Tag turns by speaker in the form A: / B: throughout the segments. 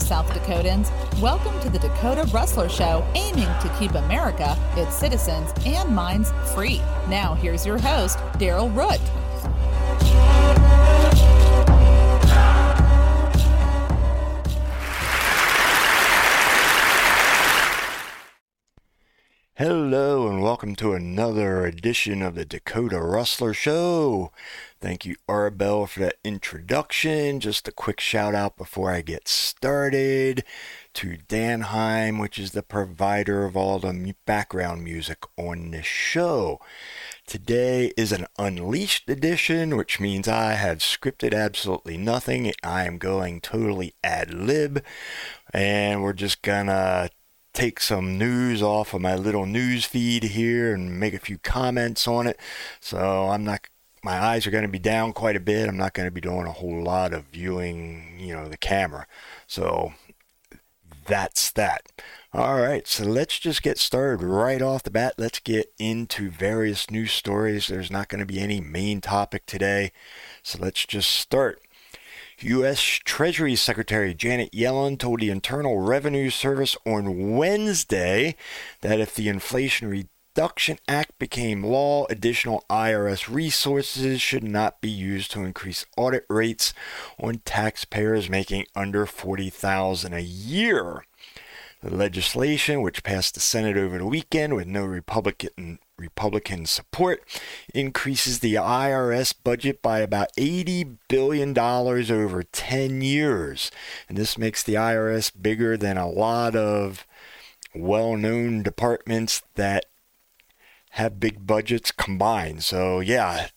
A: South Dakotans. Welcome to the Dakota Rustler Show, aiming to keep America, its citizens, and minds free. Now, here's your host, Daryl Root.
B: Hello, and welcome to another edition of the Dakota Rustler Show. Thank you, Arbel, for that introduction. Just a quick shout out before I get started to Danheim, which is the provider of all the background music on the show. Today is an unleashed edition, which means I have scripted absolutely nothing. I am going totally ad lib, and we're just gonna take some news off of my little news feed here and make a few comments on it. So I'm not my eyes are going to be down quite a bit. I'm not going to be doing a whole lot of viewing, you know, the camera. So that's that. All right, so let's just get started right off the bat. Let's get into various news stories. There's not going to be any main topic today. So let's just start. U.S. Treasury Secretary Janet Yellen told the Internal Revenue Service on Wednesday that if the Inflation Reduction Act became law, additional IRS resources should not be used to increase audit rates on taxpayers making under 40,000 a year. The legislation, which passed the Senate over the weekend with no Republican Republican support, increases the IRS budget by about $80 billion over 10 years. And this makes the IRS bigger than a lot of well known departments that have big budgets combined. So, yeah,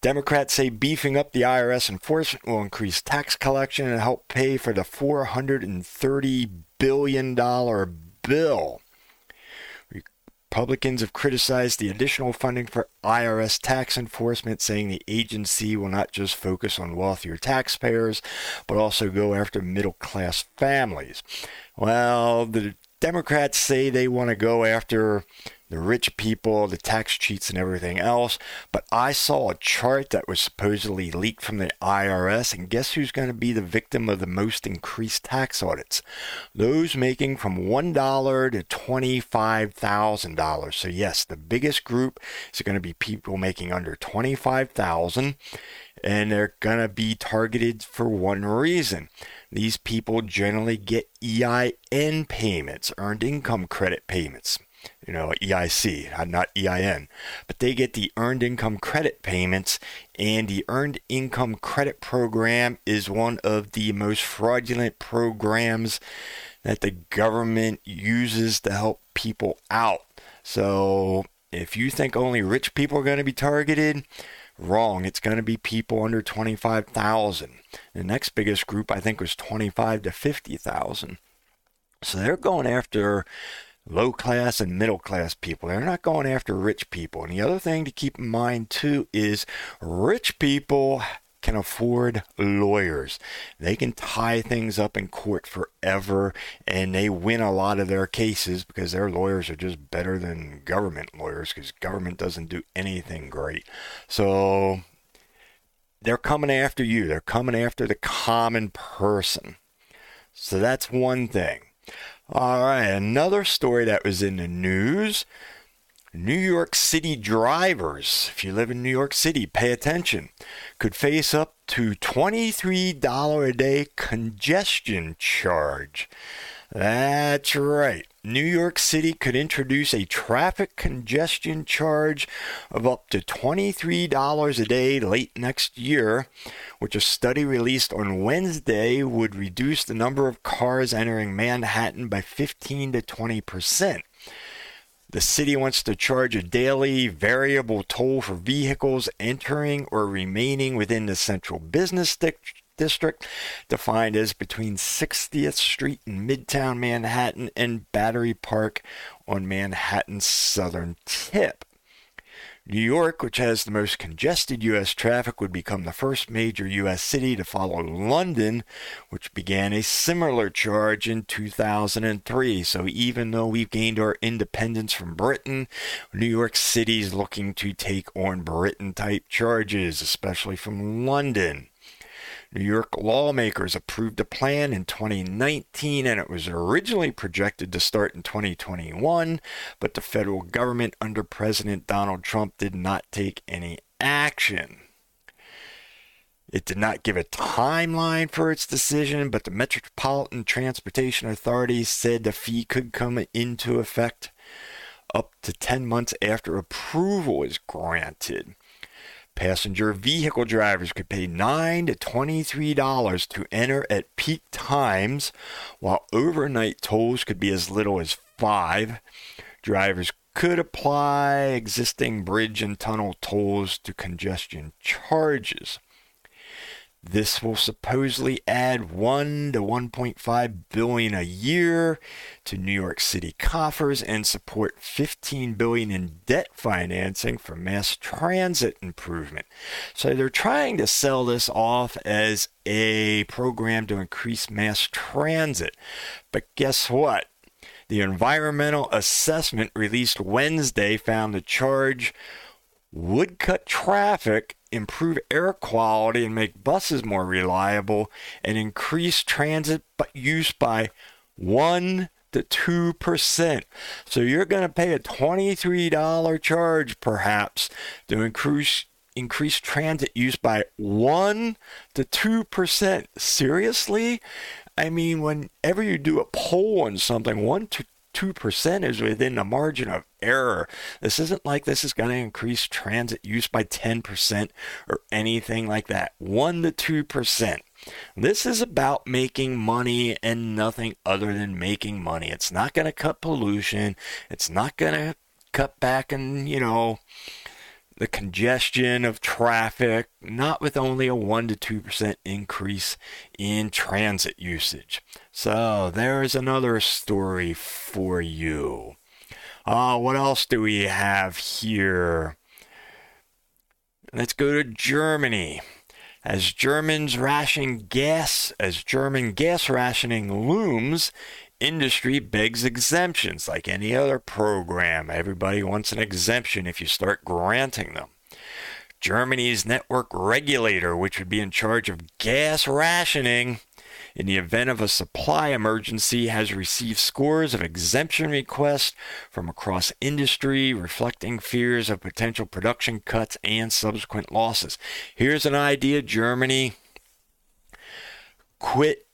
B: Democrats say beefing up the IRS enforcement will increase tax collection and help pay for the $430 billion bill. Republicans have criticized the additional funding for IRS tax enforcement, saying the agency will not just focus on wealthier taxpayers, but also go after middle class families. Well, the Democrats say they want to go after the rich people, the tax cheats, and everything else. But I saw a chart that was supposedly leaked from the IRS, and guess who's going to be the victim of the most increased tax audits? Those making from $1 to $25,000. So, yes, the biggest group is going to be people making under $25,000, and they're going to be targeted for one reason. These people generally get EIN payments, earned income credit payments you know, EIC, not EIN, but they get the earned income credit payments, and the earned income credit program is one of the most fraudulent programs that the government uses to help people out. So if you think only rich people are going to be targeted, wrong. It's going to be people under 25,000. The next biggest group I think was 25 to 50,000. So they're going after low class and middle class people. They're not going after rich people. And the other thing to keep in mind too is rich people can afford lawyers. They can tie things up in court forever and they win a lot of their cases because their lawyers are just better than government lawyers because government doesn't do anything great. So they're coming after you. They're coming after the common person. So that's one thing. All right, another story that was in the news. New York City drivers, if you live in New York City, pay attention, could face up to $23 a day congestion charge. That's right. New York City could introduce a traffic congestion charge of up to $23 a day late next year, which a study released on Wednesday would reduce the number of cars entering Manhattan by 15 to 20 percent. The city wants to charge a daily variable toll for vehicles entering or remaining within the central business district defined as between 60th Street in Midtown Manhattan and Battery Park on Manhattan's southern tip. New York, which has the most congested U.S. traffic, would become the first major U.S. city to follow London, which began a similar charge in 2003. So even though we've gained our independence from Britain, New York City is looking to take on Britain type charges, especially from London. New York lawmakers approved a plan in 2019 and it was originally projected to start in 2021, but the federal government under President Donald Trump did not take any action. It did not give a timeline for its decision, but the Metropolitan Transportation Authority said the fee could come into effect up to 10 months after approval is granted. Passenger vehicle drivers could pay 9 to $23 to enter at peak times, while overnight tolls could be as little as 5 Drivers could apply existing bridge and tunnel tolls to congestion charges. This will supposedly add 1 to 1.5 billion a year to New York City coffers and support 15 billion in debt financing for mass transit improvement. So they're trying to sell this off as a program to increase mass transit. But guess what? The environmental assessment released Wednesday found the charge would cut traffic improve air quality and make buses more reliable and increase transit use by 1 to 2%. So you're going to pay a $23 charge perhaps to increase increase transit use by 1 to 2%. Seriously? I mean, whenever you do a poll on something, 1 to 2% is within the margin of error. This isn't like this is going to increase transit use by 10% or anything like that. 1 to 2%. This is about making money and nothing other than making money. It's not going to cut pollution. It's not going to cut back and, you know, the congestion of traffic, not with only a 1 to 2% increase in transit usage. So there's another story for you. Uh, what else do we have here? Let's go to Germany. As Germans ration gas, as German gas rationing looms, industry begs exemptions like any other program. Everybody wants an exemption if you start granting them. Germany's network regulator, which would be in charge of gas rationing in the event of a supply emergency, has received scores of exemption requests from across industry, reflecting fears of potential production cuts and subsequent losses. Here's an idea, Germany. Quit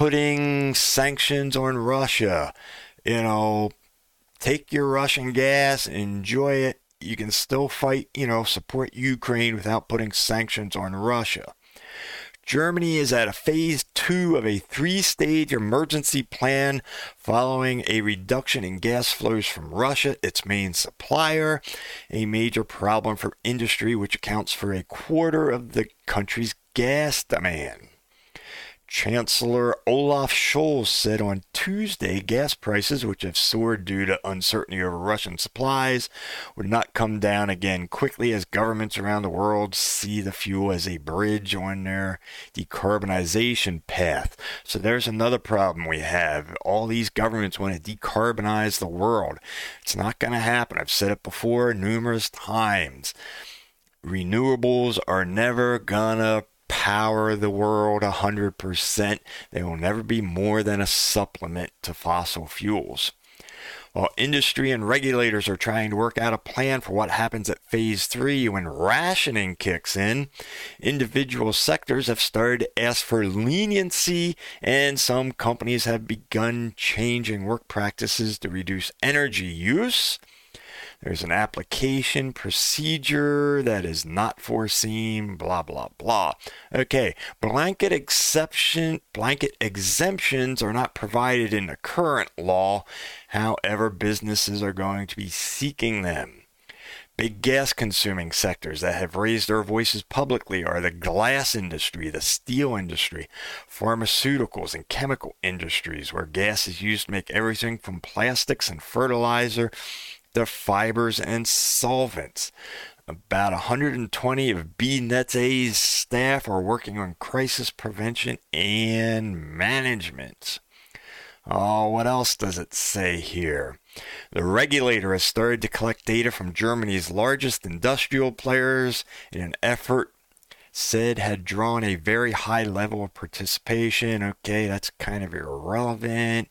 B: putting sanctions on Russia. You know, take your Russian gas, enjoy it. You can still fight, you know, support Ukraine without putting sanctions on Russia. Germany is at a phase two of a three stage emergency plan following a reduction in gas flows from Russia, its main supplier, a major problem for industry, which accounts for a quarter of the country's gas demand. Chancellor Olaf Scholz said on Tuesday gas prices, which have soared due to uncertainty over Russian supplies, would not come down again quickly as governments around the world see the fuel as a bridge on their decarbonization path. So there's another problem we have. All these governments want to decarbonize the world. It's not going to happen. I've said it before numerous times. Renewables are never gonna power the world 100%. They will never be more than a supplement to fossil fuels. While industry and regulators are trying to work out a plan for what happens at phase three when rationing kicks in, individual sectors have started to ask for leniency, and some companies have begun changing work practices to reduce energy use there's an application procedure that is not foreseen, blah, blah, blah. Okay, blanket exception, blanket exemptions are not provided in the current law. However, businesses are going to be seeking them. Big gas consuming sectors that have raised their voices publicly are the glass industry, the steel industry, pharmaceuticals, and chemical industries, where gas is used to make everything from plastics and fertilizer the fibers and solvents. About 120 of BNetA's staff are working on crisis prevention and management. Oh, what else does it say here? The regulator has started to collect data from Germany's largest industrial players in an effort said had drawn a very high level of participation. Okay, that's kind of irrelevant.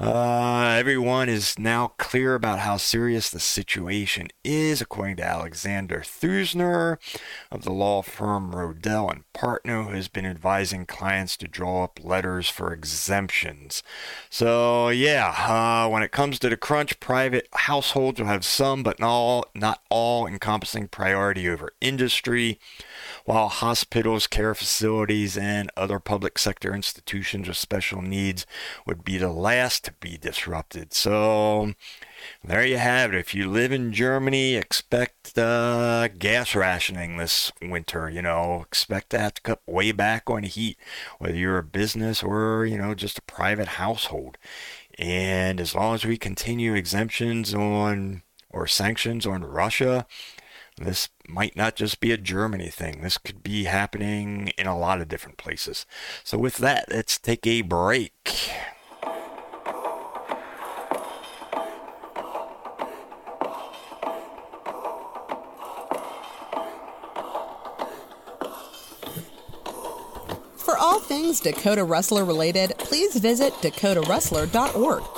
B: Uh, everyone is now clear about how serious the situation is, according to Alexander Thusner of the law firm Rodell and Partner, who has been advising clients to draw up letters for exemptions. So, yeah, uh, when it comes to the crunch, private households will have some, but not all, not all encompassing priority over industry while hospitals, care facilities, and other public sector institutions with special needs would be the last to be disrupted. So, there you have it. If you live in Germany, expect uh, gas rationing this winter. You know, expect that to cut way back on heat, whether you're a business or, you know, just a private household. And as long as we continue exemptions on or sanctions on Russia, this might not just be a Germany thing. This could be happening in a lot of different places. So, with that, let's take a break.
A: For all things Dakota Rustler related, please visit dakotarustler.org.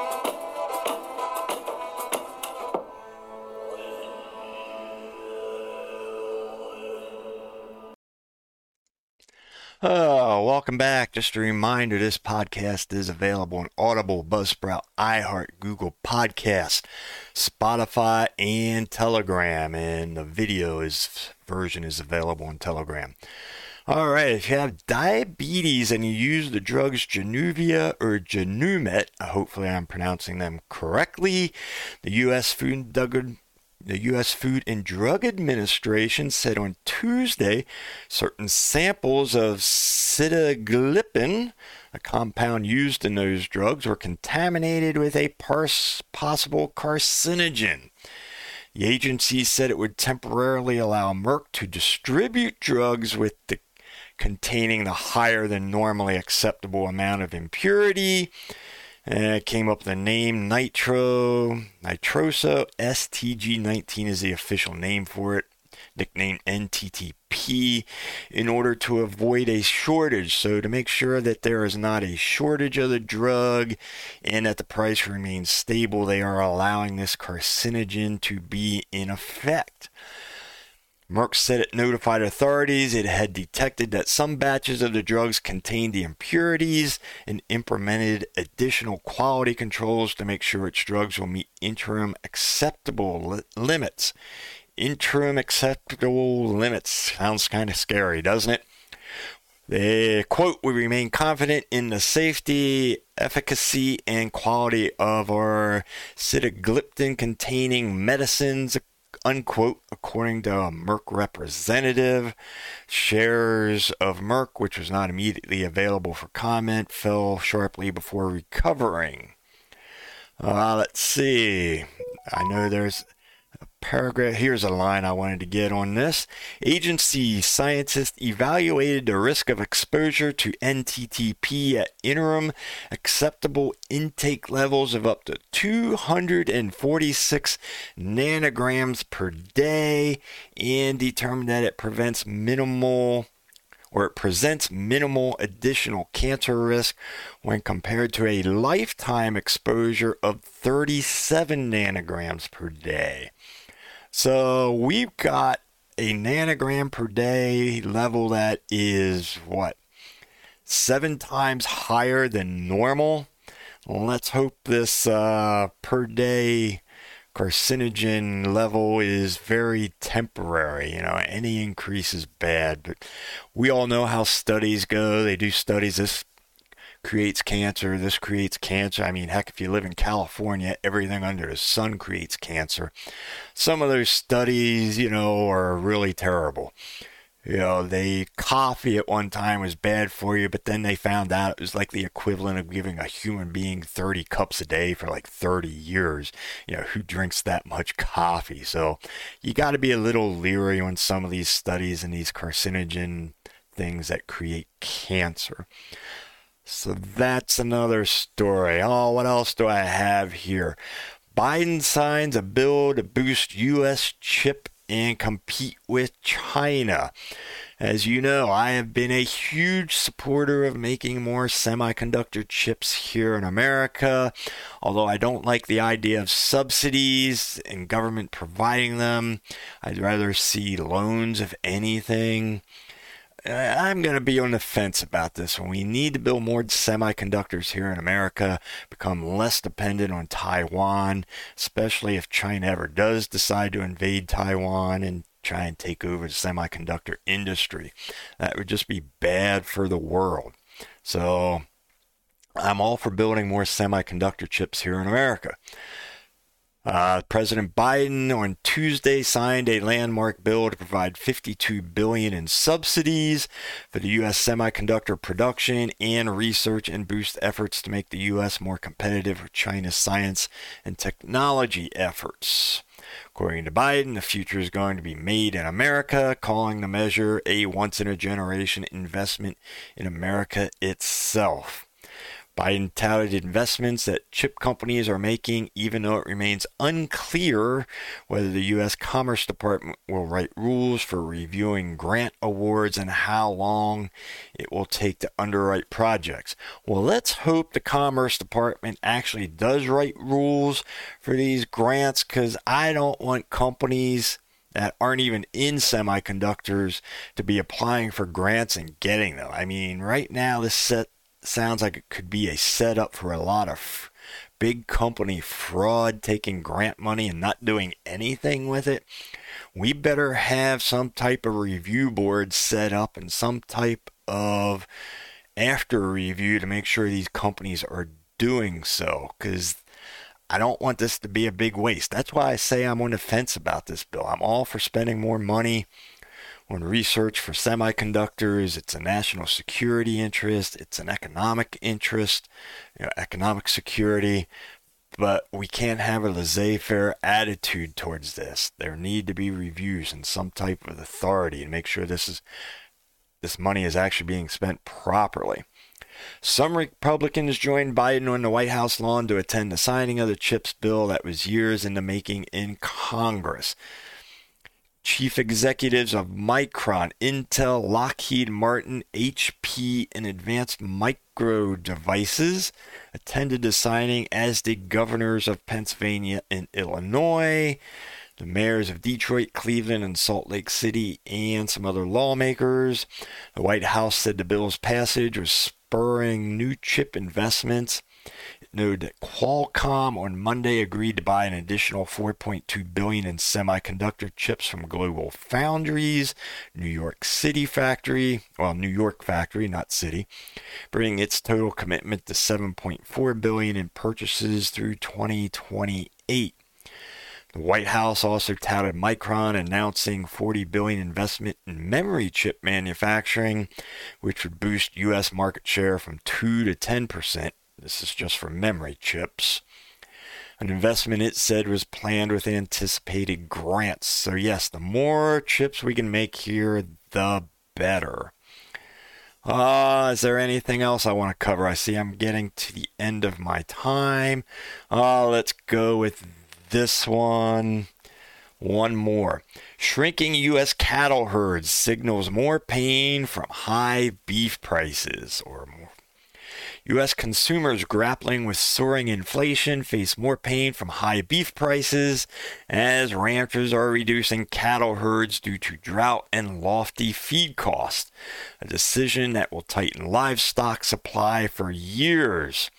B: Oh, welcome back. Just a reminder this podcast is available on Audible, Buzzsprout, iHeart, Google Podcast, Spotify, and Telegram. And the video is version is available on Telegram. All right, if you have diabetes and you use the drugs Januvia or Janumet, hopefully I'm pronouncing them correctly, the U.S. Food and the U.S. Food and Drug Administration said on Tuesday certain samples of sitagliptin, a compound used in those drugs, were contaminated with a possible carcinogen. The agency said it would temporarily allow Merck to distribute drugs with the containing the higher than normally acceptable amount of impurity it came up with the name Nitro Nitroso STG19 is the official name for it, nicknamed NTTP, in order to avoid a shortage. So to make sure that there is not a shortage of the drug and that the price remains stable, they are allowing this carcinogen to be in effect. Merck said it notified authorities it had detected that some batches of the drugs contained the impurities and implemented additional quality controls to make sure its drugs will meet interim acceptable li- limits. Interim acceptable limits sounds kind of scary, doesn't it? The quote, we remain confident in the safety, efficacy, and quality of our sitagliptin containing medicines, unquote, according to a Merck representative. Shares of Merck, which was not immediately available for comment, fell sharply before recovering. Uh, let's see. I know there's paragraph. Here's a line I wanted to get on this. Agency scientists evaluated the risk of exposure to NTTP at interim acceptable intake levels of up to 246 nanograms per day and determined that it prevents minimal or it presents minimal additional cancer risk when compared to a lifetime exposure of 37 nanograms per day. So we've got a nanogram per day level that is what? Seven times higher than normal. Let's hope this uh, per day carcinogen level is very temporary. You know, any increase is bad, but we all know how studies go. They do studies. This creates cancer. This creates cancer. I mean, heck, if you live in California, everything under the sun creates cancer. Some of those studies, you know, are really terrible. you know, they coffee at one time was bad for you, but then they found out it was like the equivalent of giving a human being 30 cups a day for like 30 years. You know, who drinks that much coffee? So you got to be a little leery on some of these studies and these carcinogen things that create cancer. So that's another story. Oh, what else do I have here? Biden signs a bill to boost U.S. chip and compete with China. As you know, I have been a huge supporter of making more semiconductor chips here in America, although I don't like the idea of subsidies and government providing them. I'd rather see loans, if anything. I'm going to be on the fence about this one. We need to build more semiconductors here in America, become less dependent on Taiwan, especially if China ever does decide to invade Taiwan and try and take over the semiconductor industry. That would just be bad for the world. So I'm all for building more semiconductor chips here in America. Uh, President Biden on Tuesday signed a landmark bill to provide 52 billion in subsidies for the U.S. semiconductor production and research and boost efforts to make the U.S. more competitive with China's science and technology efforts. According to Biden, the future is going to be made in America, calling the measure a once in a generation investment in America itself. Biden touted investments that chip companies are making, even though it remains unclear whether the U.S. Commerce Department will write rules for reviewing grant awards and how long it will take to underwrite projects. Well, let's hope the Commerce Department actually does write rules for these grants because I don't want companies that aren't even in semiconductors to be applying for grants and getting them. I mean, right now, this set sounds like it could be a setup for a lot of big company fraud, taking grant money and not doing anything with it. We better have some type of review board set up and some type of after review to make sure these companies are doing so because I don't want this to be a big waste. That's why I say I'm on the fence about this bill. I'm all for spending more money on research for semiconductors. It's a national security interest. It's an economic interest, you know, economic security. But we can't have a laissez-faire attitude towards this. There need to be reviews and some type of authority and make sure this is this money is actually being spent properly. Some Republicans joined Biden on the White House lawn to attend the signing of the CHIPS bill that was years in the making in Congress chief executives of Micron, Intel, Lockheed Martin, HP, and Advanced Micro Devices attended the signing, as did governors of Pennsylvania and Illinois, the mayors of Detroit, Cleveland, and Salt Lake City, and some other lawmakers. The White House said the bill's passage was spurring new chip investments noted that Qualcomm on Monday agreed to buy an additional 4.2 billion in semiconductor chips from Global Foundries, New York City factory, well, New York factory, not city, bringing its total commitment to 7.4 billion in purchases through 2028. The White House also touted Micron announcing 40 billion investment in memory chip manufacturing, which would boost US market share from 2 to 10 percent this is just for memory chips. An investment it said was planned with anticipated grants. So, yes, the more chips we can make here, the better. Uh, is there anything else I want to cover? I see I'm getting to the end of my time. Uh, let's go with this one. One more. Shrinking U.S. cattle herds signals more pain from high beef prices, or more. U.S. consumers grappling with soaring inflation face more pain from high beef prices as ranchers are reducing cattle herds due to drought and lofty feed costs, a decision that will tighten livestock supply for years.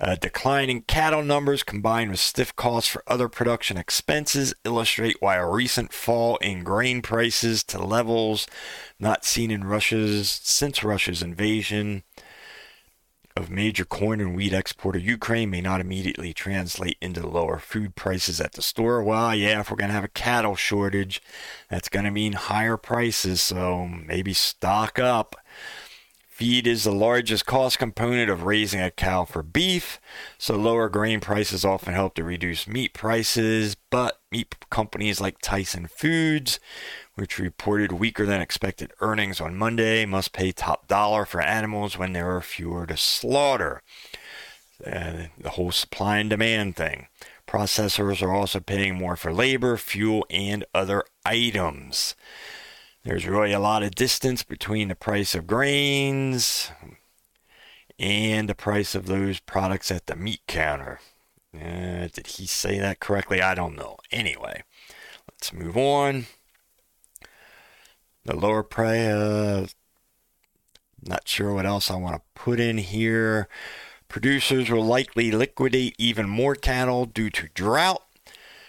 B: Uh, a decline in cattle numbers combined with stiff costs for other production expenses illustrate why a recent fall in grain prices to levels not seen in Russia's since Russia's invasion of major corn and wheat exporter Ukraine may not immediately translate into lower food prices at the store. Well, yeah, if we're going to have a cattle shortage, that's going to mean higher prices, so maybe stock up. Feed is the largest cost component of raising a cow for beef, so lower grain prices often help to reduce meat prices. But meat companies like Tyson Foods, which reported weaker than expected earnings on Monday, must pay top dollar for animals when there are fewer to slaughter. Uh, the whole supply and demand thing. Processors are also paying more for labor, fuel, and other items. There's really a lot of distance between the price of grains and the price of those products at the meat counter. Uh, did he say that correctly? I don't know. Anyway, let's move on. The lower price, uh, not sure what else I want to put in here. Producers will likely liquidate even more cattle due to drought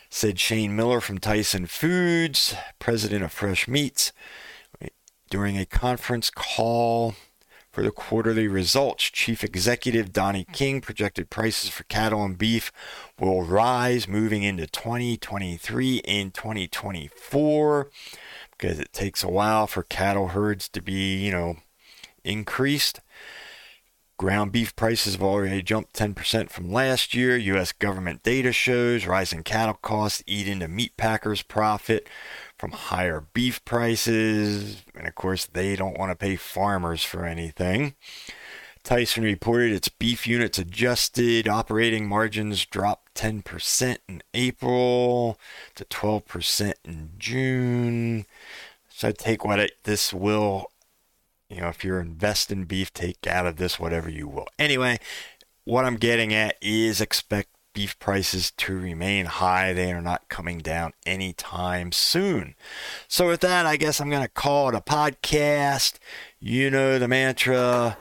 B: said Shane Miller from Tyson Foods, president of Fresh Meats, during a conference call for the quarterly results. Chief Executive Donnie King projected prices for cattle and beef will rise moving into 2023 and 2024 because it takes a while for cattle herds to be, you know, increased. Ground beef prices have already jumped 10% from last year. U.S. government data shows rising cattle costs eat into meat packers' profit from higher beef prices. And of course, they don't want to pay farmers for anything. Tyson reported its beef units adjusted operating margins dropped 10% in April to 12% in June. So I take what it, this will you know, if you're investing beef, take out of this whatever you will. Anyway, what I'm getting at is expect beef prices to remain high. They are not coming down anytime soon. So, with that, I guess I'm going to call it a podcast. You know the mantra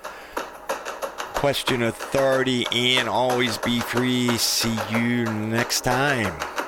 B: question authority and always be free. See you next time.